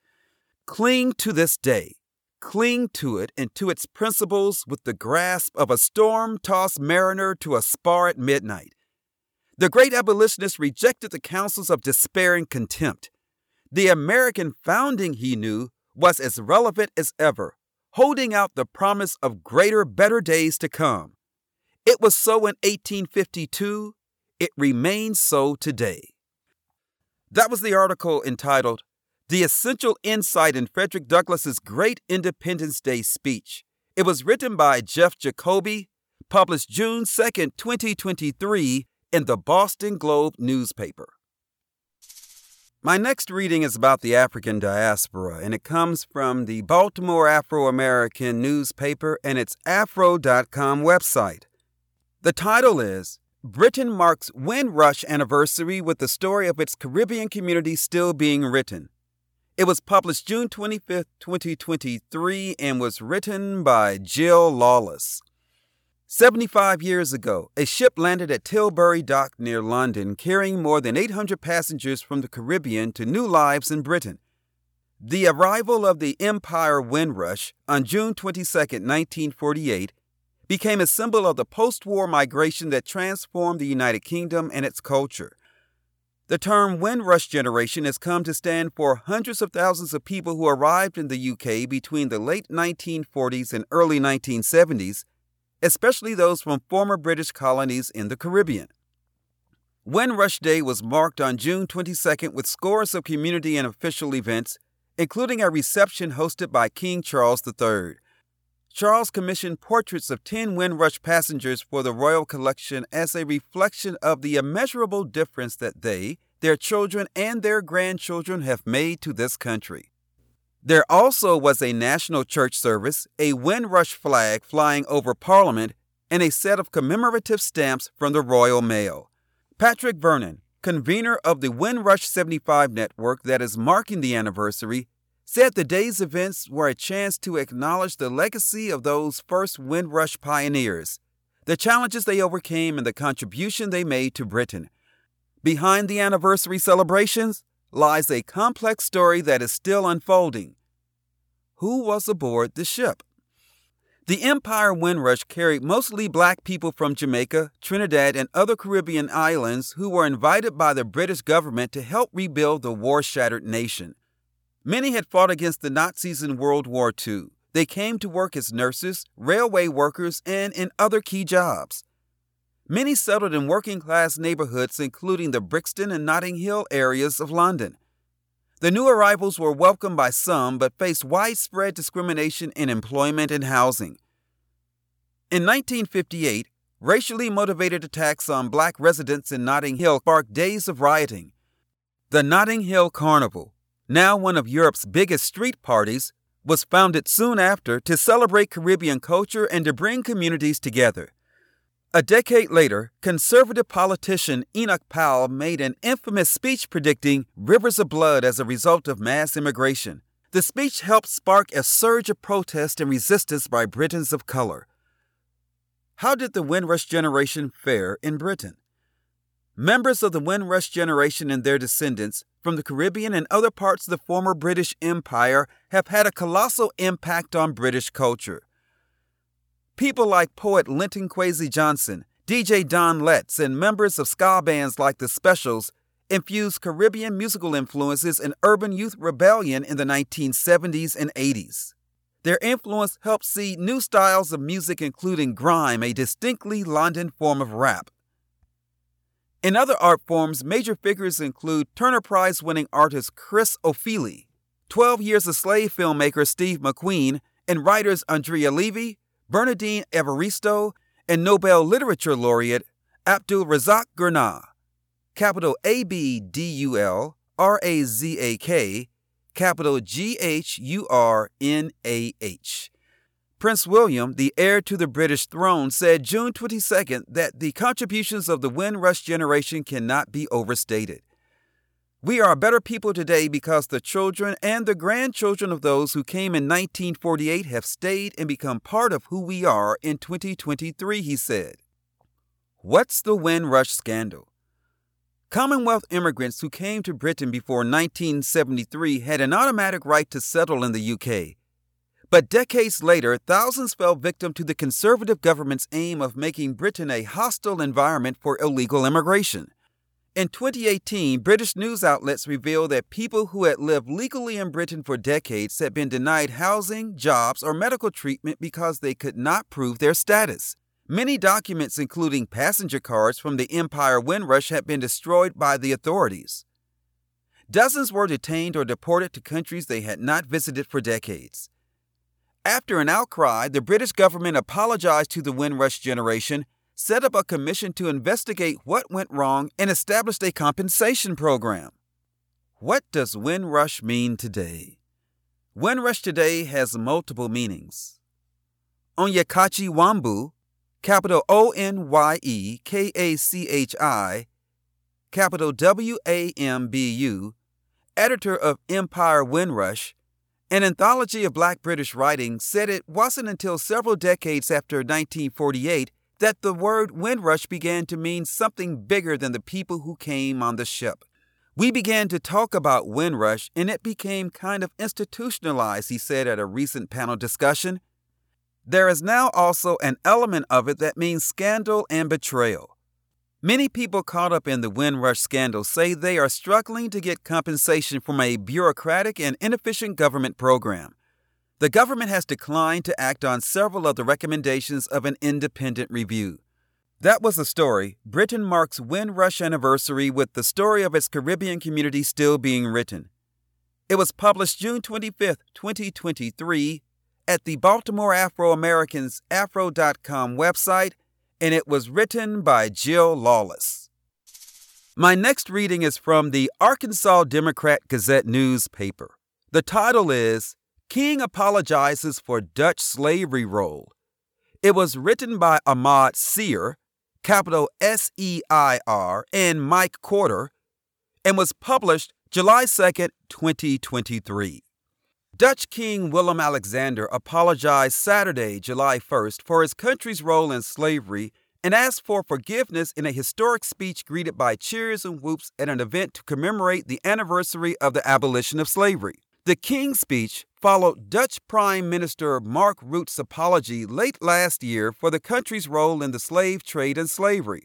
Cling to this day cling to it and to its principles with the grasp of a storm tossed mariner to a spar at midnight. The great abolitionist rejected the counsels of despair and contempt. The American founding, he knew, was as relevant as ever, holding out the promise of greater, better days to come. It was so in 1852, it remains so today. That was the article entitled the essential insight in Frederick Douglass's great Independence Day speech. It was written by Jeff Jacoby, published June 2, 2023, in the Boston Globe newspaper. My next reading is about the African diaspora, and it comes from the Baltimore Afro American newspaper and its afro.com website. The title is Britain Marks Windrush Anniversary with the story of its Caribbean community still being written. It was published June 25, 2023, and was written by Jill Lawless. 75 years ago, a ship landed at Tilbury Dock near London carrying more than 800 passengers from the Caribbean to new lives in Britain. The arrival of the Empire Windrush on June 22, 1948, became a symbol of the post war migration that transformed the United Kingdom and its culture. The term Windrush generation has come to stand for hundreds of thousands of people who arrived in the UK between the late 1940s and early 1970s, especially those from former British colonies in the Caribbean. Windrush Day was marked on June 22nd with scores of community and official events, including a reception hosted by King Charles III. Charles commissioned portraits of 10 Windrush passengers for the Royal Collection as a reflection of the immeasurable difference that they, their children, and their grandchildren have made to this country. There also was a national church service, a Windrush flag flying over Parliament, and a set of commemorative stamps from the Royal Mail. Patrick Vernon, convener of the Windrush 75 network that is marking the anniversary, said the day's events were a chance to acknowledge the legacy of those first Windrush pioneers, the challenges they overcame, and the contribution they made to Britain. Behind the anniversary celebrations lies a complex story that is still unfolding. Who was aboard the ship? The Empire Windrush carried mostly black people from Jamaica, Trinidad, and other Caribbean islands who were invited by the British government to help rebuild the war shattered nation. Many had fought against the Nazis in World War II. They came to work as nurses, railway workers, and in other key jobs. Many settled in working class neighborhoods, including the Brixton and Notting Hill areas of London. The new arrivals were welcomed by some but faced widespread discrimination in employment and housing. In 1958, racially motivated attacks on black residents in Notting Hill sparked days of rioting. The Notting Hill Carnival, now one of Europe's biggest street parties, was founded soon after to celebrate Caribbean culture and to bring communities together. A decade later, conservative politician Enoch Powell made an infamous speech predicting rivers of blood as a result of mass immigration. The speech helped spark a surge of protest and resistance by Britons of color. How did the Windrush generation fare in Britain? Members of the Windrush generation and their descendants from the Caribbean and other parts of the former British Empire have had a colossal impact on British culture. People like poet Linton Kwesi Johnson, DJ Don Letts, and members of ska bands like The Specials infused Caribbean musical influences in urban youth rebellion in the 1970s and 80s. Their influence helped seed new styles of music, including grime, a distinctly London form of rap. In other art forms, major figures include Turner Prize winning artist Chris Ofili, 12 Years a Slave filmmaker Steve McQueen, and writers Andrea Levy, Bernardine Evaristo, and Nobel Literature Laureate Abdul Razak Gurnah, capital A B D U L R A Z A K, capital G H U R N A H. Prince William, the heir to the British throne, said June 22 that the contributions of the Windrush generation cannot be overstated. We are a better people today because the children and the grandchildren of those who came in 1948 have stayed and become part of who we are in 2023, he said. What's the Windrush scandal? Commonwealth immigrants who came to Britain before 1973 had an automatic right to settle in the UK. But decades later, thousands fell victim to the Conservative government's aim of making Britain a hostile environment for illegal immigration. In 2018, British news outlets revealed that people who had lived legally in Britain for decades had been denied housing, jobs, or medical treatment because they could not prove their status. Many documents, including passenger cards from the Empire Windrush, had been destroyed by the authorities. Dozens were detained or deported to countries they had not visited for decades. After an outcry, the British government apologized to the Windrush generation set up a commission to investigate what went wrong and established a compensation program. What does Windrush mean today? Windrush today has multiple meanings. Onyekachi Wambu, capital O N Y E K A C H I, capital W A M B U, editor of Empire Windrush, an anthology of black British writing, said it wasn't until several decades after 1948 that the word Windrush began to mean something bigger than the people who came on the ship. We began to talk about Windrush and it became kind of institutionalized, he said at a recent panel discussion. There is now also an element of it that means scandal and betrayal. Many people caught up in the Windrush scandal say they are struggling to get compensation from a bureaucratic and inefficient government program. The government has declined to act on several of the recommendations of an independent review. That was the story. Britain marks Windrush anniversary with the story of its Caribbean community still being written. It was published June 25, 2023, at the Baltimore Afro Americans Afro.com website, and it was written by Jill Lawless. My next reading is from the Arkansas Democrat Gazette newspaper. The title is King apologizes for Dutch slavery role. It was written by Ahmad Seir, capital S E I R, and Mike Corder, and was published July 2nd, 2023. Dutch King Willem Alexander apologized Saturday, July 1st, for his country's role in slavery and asked for forgiveness in a historic speech greeted by cheers and whoops at an event to commemorate the anniversary of the abolition of slavery. The King's speech followed Dutch Prime Minister Mark Rutte's apology late last year for the country's role in the slave trade and slavery.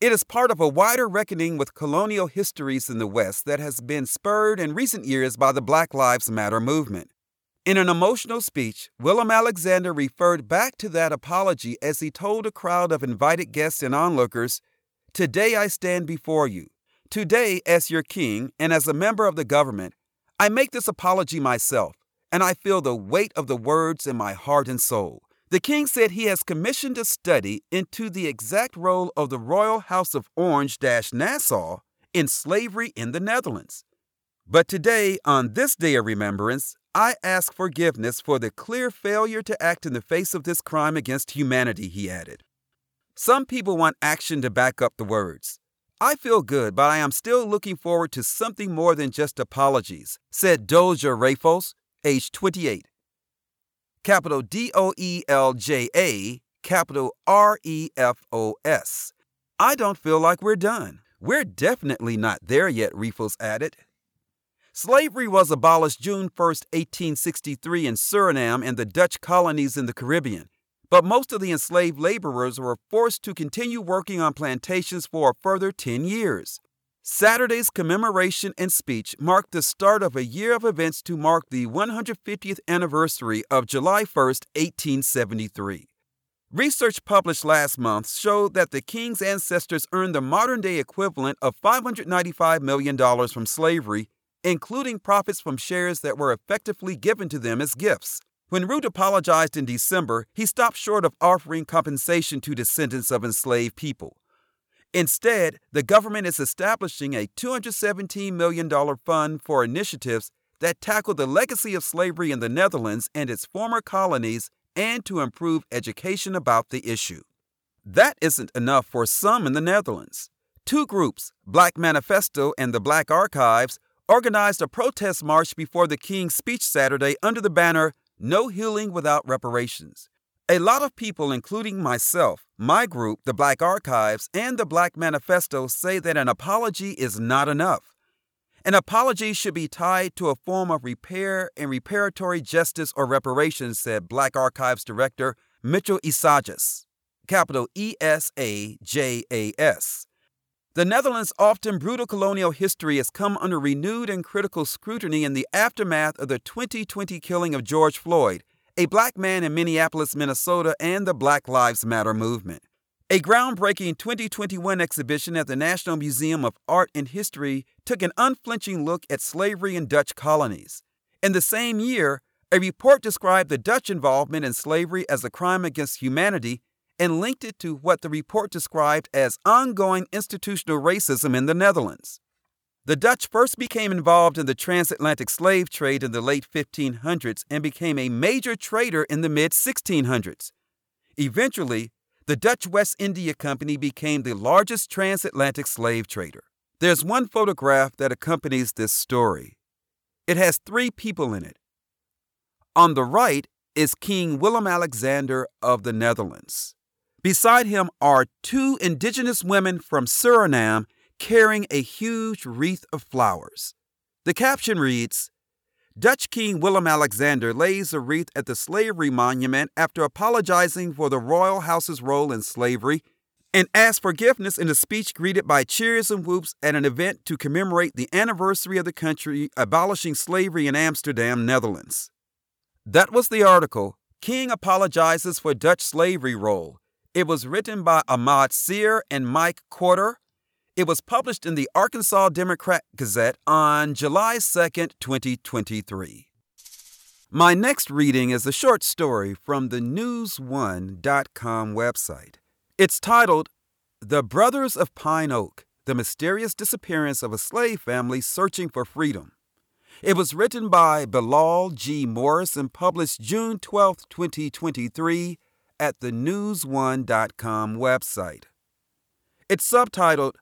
It is part of a wider reckoning with colonial histories in the West that has been spurred in recent years by the Black Lives Matter movement. In an emotional speech, Willem Alexander referred back to that apology as he told a crowd of invited guests and onlookers Today I stand before you. Today, as your king and as a member of the government, I make this apology myself, and I feel the weight of the words in my heart and soul. The king said he has commissioned a study into the exact role of the Royal House of Orange Nassau in slavery in the Netherlands. But today, on this day of remembrance, I ask forgiveness for the clear failure to act in the face of this crime against humanity, he added. Some people want action to back up the words. I feel good, but I am still looking forward to something more than just apologies, said Doelja Refos, age 28 capital D O E L J A, capital R E F O S. I don't feel like we're done. We're definitely not there yet, Refos added. Slavery was abolished June 1, 1863, in Suriname and the Dutch colonies in the Caribbean, but most of the enslaved laborers were forced to continue working on plantations for a further 10 years. Saturday's commemoration and speech marked the start of a year of events to mark the 150th anniversary of July 1, 1873. Research published last month showed that the king's ancestors earned the modern day equivalent of $595 million from slavery, including profits from shares that were effectively given to them as gifts. When Rutte apologized in December, he stopped short of offering compensation to descendants of enslaved people. Instead, the government is establishing a $217 million fund for initiatives that tackle the legacy of slavery in the Netherlands and its former colonies and to improve education about the issue. That isn't enough for some in the Netherlands. Two groups, Black Manifesto and the Black Archives, organized a protest march before the King's speech Saturday under the banner No Healing Without Reparations. A lot of people, including myself, my group, the Black Archives, and the Black Manifesto, say that an apology is not enough. An apology should be tied to a form of repair and reparatory justice or reparations, said Black Archives Director Mitchell Esajas, capital E S A J A S. The Netherlands' often brutal colonial history has come under renewed and critical scrutiny in the aftermath of the 2020 killing of George Floyd a black man in Minneapolis, Minnesota, and the Black Lives Matter movement. A groundbreaking 2021 exhibition at the National Museum of Art and History took an unflinching look at slavery in Dutch colonies. In the same year, a report described the Dutch involvement in slavery as a crime against humanity and linked it to what the report described as ongoing institutional racism in the Netherlands. The Dutch first became involved in the transatlantic slave trade in the late 1500s and became a major trader in the mid 1600s. Eventually, the Dutch West India Company became the largest transatlantic slave trader. There's one photograph that accompanies this story. It has three people in it. On the right is King Willem Alexander of the Netherlands. Beside him are two indigenous women from Suriname carrying a huge wreath of flowers. The caption reads Dutch King Willem Alexander lays a wreath at the slavery monument after apologizing for the royal house's role in slavery and asks forgiveness in a speech greeted by cheers and whoops at an event to commemorate the anniversary of the country abolishing slavery in Amsterdam, Netherlands. That was the article. King apologizes for Dutch slavery role. It was written by Ahmad Seir and Mike Corder it was published in the Arkansas Democrat Gazette on July 2, 2023. My next reading is a short story from the News1.com website. It's titled The Brothers of Pine Oak The Mysterious Disappearance of a Slave Family Searching for Freedom. It was written by Bilal G. Morris and published June 12, 2023, at the News1.com website. It's subtitled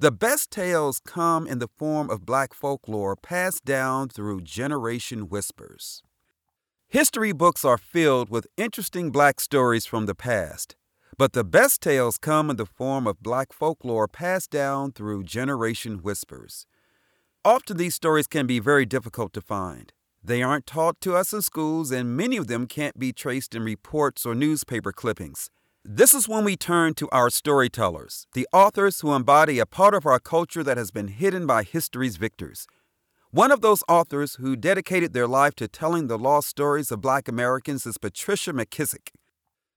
The best tales come in the form of black folklore passed down through generation whispers. History books are filled with interesting black stories from the past, but the best tales come in the form of black folklore passed down through generation whispers. Often these stories can be very difficult to find. They aren't taught to us in schools, and many of them can't be traced in reports or newspaper clippings. This is when we turn to our storytellers, the authors who embody a part of our culture that has been hidden by history's victors. One of those authors who dedicated their life to telling the lost stories of black Americans is Patricia McKissack.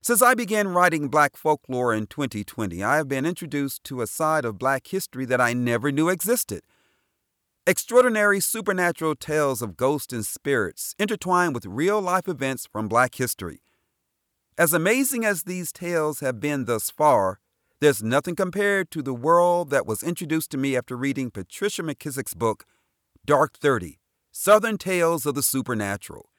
Since I began writing black folklore in 2020, I have been introduced to a side of black history that I never knew existed. Extraordinary supernatural tales of ghosts and spirits intertwined with real life events from black history. As amazing as these tales have been thus far, there's nothing compared to the world that was introduced to me after reading Patricia McKissack's book, Dark 30 Southern Tales of the Supernatural.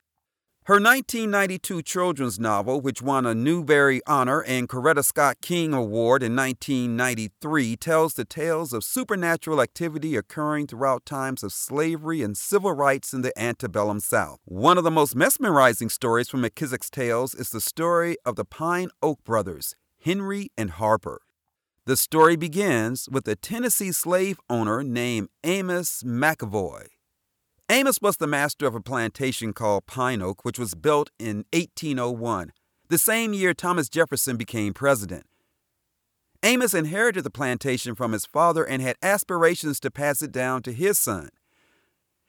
Her 1992 children's novel, which won a Newbery Honor and Coretta Scott King Award in 1993, tells the tales of supernatural activity occurring throughout times of slavery and civil rights in the antebellum South. One of the most mesmerizing stories from McKissack's tales is the story of the Pine Oak brothers, Henry and Harper. The story begins with a Tennessee slave owner named Amos McEvoy. Amos was the master of a plantation called Pine Oak, which was built in 1801, the same year Thomas Jefferson became president. Amos inherited the plantation from his father and had aspirations to pass it down to his son.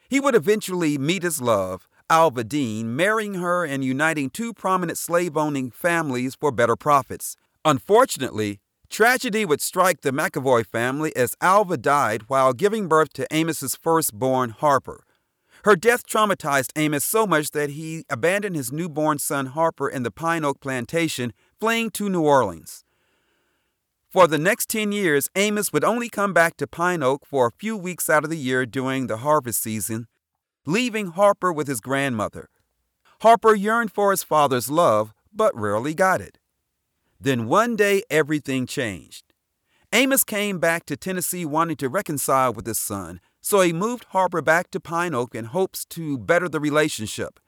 He would eventually meet his love, Alva Dean, marrying her and uniting two prominent slave owning families for better profits. Unfortunately, Tragedy would strike the McEvoy family as Alva died while giving birth to Amos's firstborn, Harper. Her death traumatized Amos so much that he abandoned his newborn son Harper in the Pine Oak plantation, fleeing to New Orleans. For the next 10 years, Amos would only come back to Pine Oak for a few weeks out of the year during the harvest season, leaving Harper with his grandmother. Harper yearned for his father's love, but rarely got it. Then one day everything changed. Amos came back to Tennessee wanting to reconcile with his son, so he moved Harper back to Pine Oak in hopes to better the relationship.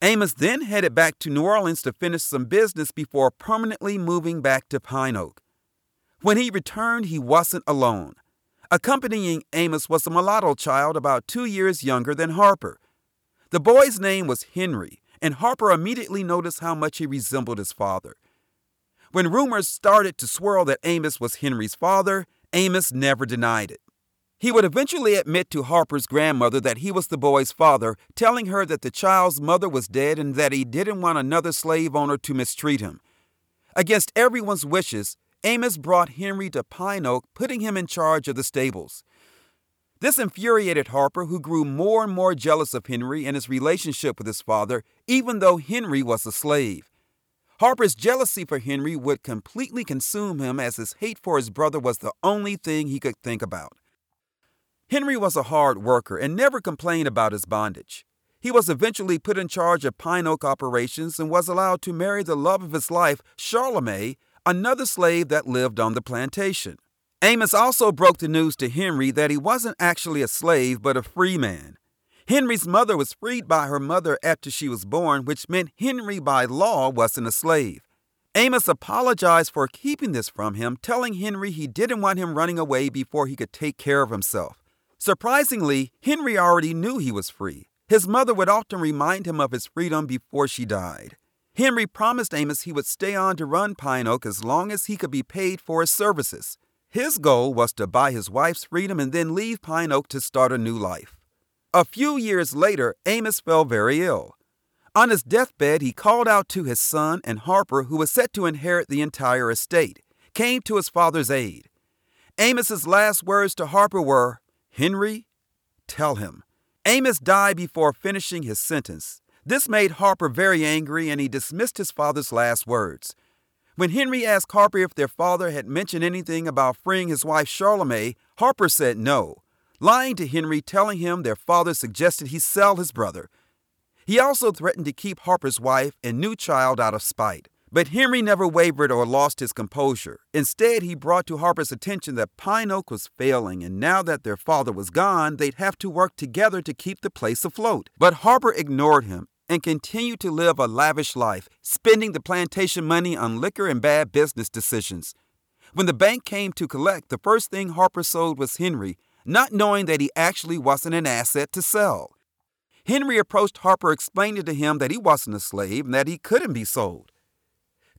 Amos then headed back to New Orleans to finish some business before permanently moving back to Pine Oak. When he returned, he wasn't alone. Accompanying Amos was a mulatto child about two years younger than Harper. The boy's name was Henry, and Harper immediately noticed how much he resembled his father. When rumors started to swirl that Amos was Henry's father, Amos never denied it. He would eventually admit to Harper's grandmother that he was the boy's father, telling her that the child's mother was dead and that he didn't want another slave owner to mistreat him. Against everyone's wishes, Amos brought Henry to Pine Oak, putting him in charge of the stables. This infuriated Harper, who grew more and more jealous of Henry and his relationship with his father, even though Henry was a slave. Harper's jealousy for Henry would completely consume him as his hate for his brother was the only thing he could think about. Henry was a hard worker and never complained about his bondage. He was eventually put in charge of Pine Oak operations and was allowed to marry the love of his life, Charlemagne, another slave that lived on the plantation. Amos also broke the news to Henry that he wasn't actually a slave but a free man. Henry's mother was freed by her mother after she was born, which meant Henry by law wasn't a slave. Amos apologized for keeping this from him, telling Henry he didn't want him running away before he could take care of himself. Surprisingly, Henry already knew he was free. His mother would often remind him of his freedom before she died. Henry promised Amos he would stay on to run Pine Oak as long as he could be paid for his services. His goal was to buy his wife's freedom and then leave Pine Oak to start a new life. A few years later, Amos fell very ill. On his deathbed, he called out to his son, and Harper, who was set to inherit the entire estate, came to his father's aid. Amos's last words to Harper were, Henry, tell him. Amos died before finishing his sentence. This made Harper very angry, and he dismissed his father's last words. When Henry asked Harper if their father had mentioned anything about freeing his wife Charlemagne, Harper said no lying to Henry, telling him their father suggested he sell his brother. He also threatened to keep Harper's wife and new child out of spite. But Henry never wavered or lost his composure. Instead, he brought to Harper's attention that Pine Oak was failing, and now that their father was gone, they'd have to work together to keep the place afloat. But Harper ignored him and continued to live a lavish life, spending the plantation money on liquor and bad business decisions. When the bank came to collect, the first thing Harper sold was Henry, not knowing that he actually wasn't an asset to sell. Henry approached Harper explaining to him that he wasn't a slave and that he couldn't be sold.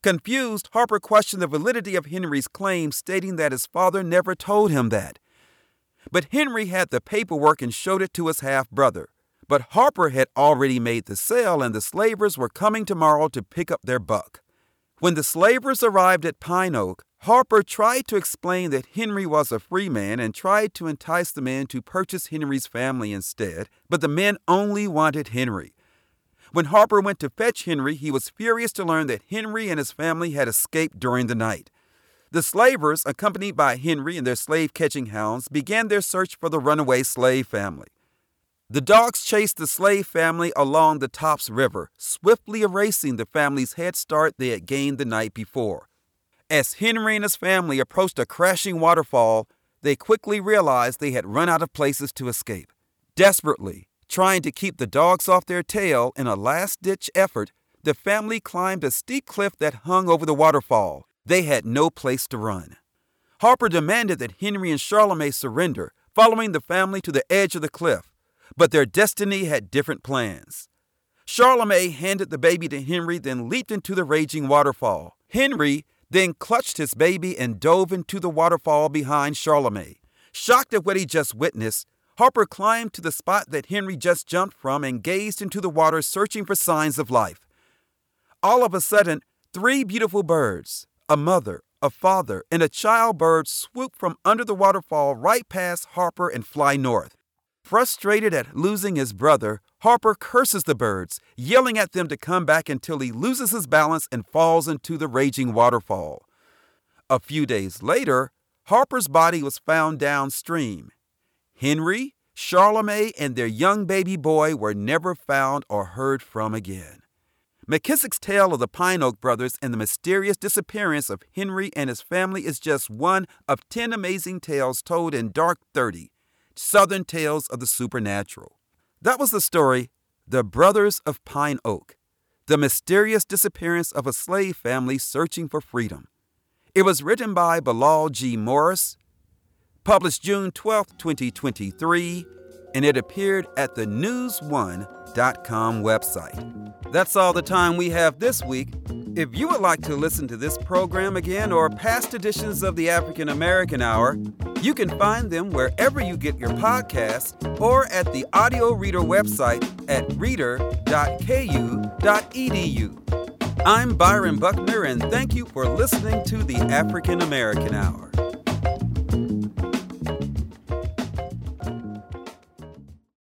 Confused, Harper questioned the validity of Henry's claim, stating that his father never told him that. But Henry had the paperwork and showed it to his half brother. But Harper had already made the sale, and the slavers were coming tomorrow to pick up their buck. When the slavers arrived at Pine Oak, Harper tried to explain that Henry was a free man and tried to entice the men to purchase Henry's family instead, but the men only wanted Henry. When Harper went to fetch Henry, he was furious to learn that Henry and his family had escaped during the night. The slavers, accompanied by Henry and their slave catching hounds, began their search for the runaway slave family. The dogs chased the slave family along the Tops River, swiftly erasing the family's head start they had gained the night before. As Henry and his family approached a crashing waterfall, they quickly realized they had run out of places to escape. Desperately, Trying to keep the dogs off their tail in a last ditch effort, the family climbed a steep cliff that hung over the waterfall. They had no place to run. Harper demanded that Henry and Charlemagne surrender, following the family to the edge of the cliff, but their destiny had different plans. Charlemagne handed the baby to Henry, then leaped into the raging waterfall. Henry then clutched his baby and dove into the waterfall behind Charlemagne. Shocked at what he just witnessed, Harper climbed to the spot that Henry just jumped from and gazed into the water, searching for signs of life. All of a sudden, three beautiful birds, a mother, a father, and a child bird swoop from under the waterfall right past Harper and fly north. Frustrated at losing his brother, Harper curses the birds, yelling at them to come back until he loses his balance and falls into the raging waterfall. A few days later, Harper's body was found downstream. Henry, Charlemagne, and their young baby boy were never found or heard from again. McKissack's tale of the Pine Oak brothers and the mysterious disappearance of Henry and his family is just one of 10 amazing tales told in Dark 30 Southern Tales of the Supernatural. That was the story, The Brothers of Pine Oak, the mysterious disappearance of a slave family searching for freedom. It was written by Bilal G. Morris published June 12, 2023, and it appeared at the news1.com website. That's all the time we have this week. If you would like to listen to this program again or past editions of the African American Hour, you can find them wherever you get your podcasts or at the audio reader website at reader.ku.edu. I'm Byron Buckner, and thank you for listening to the African American Hour.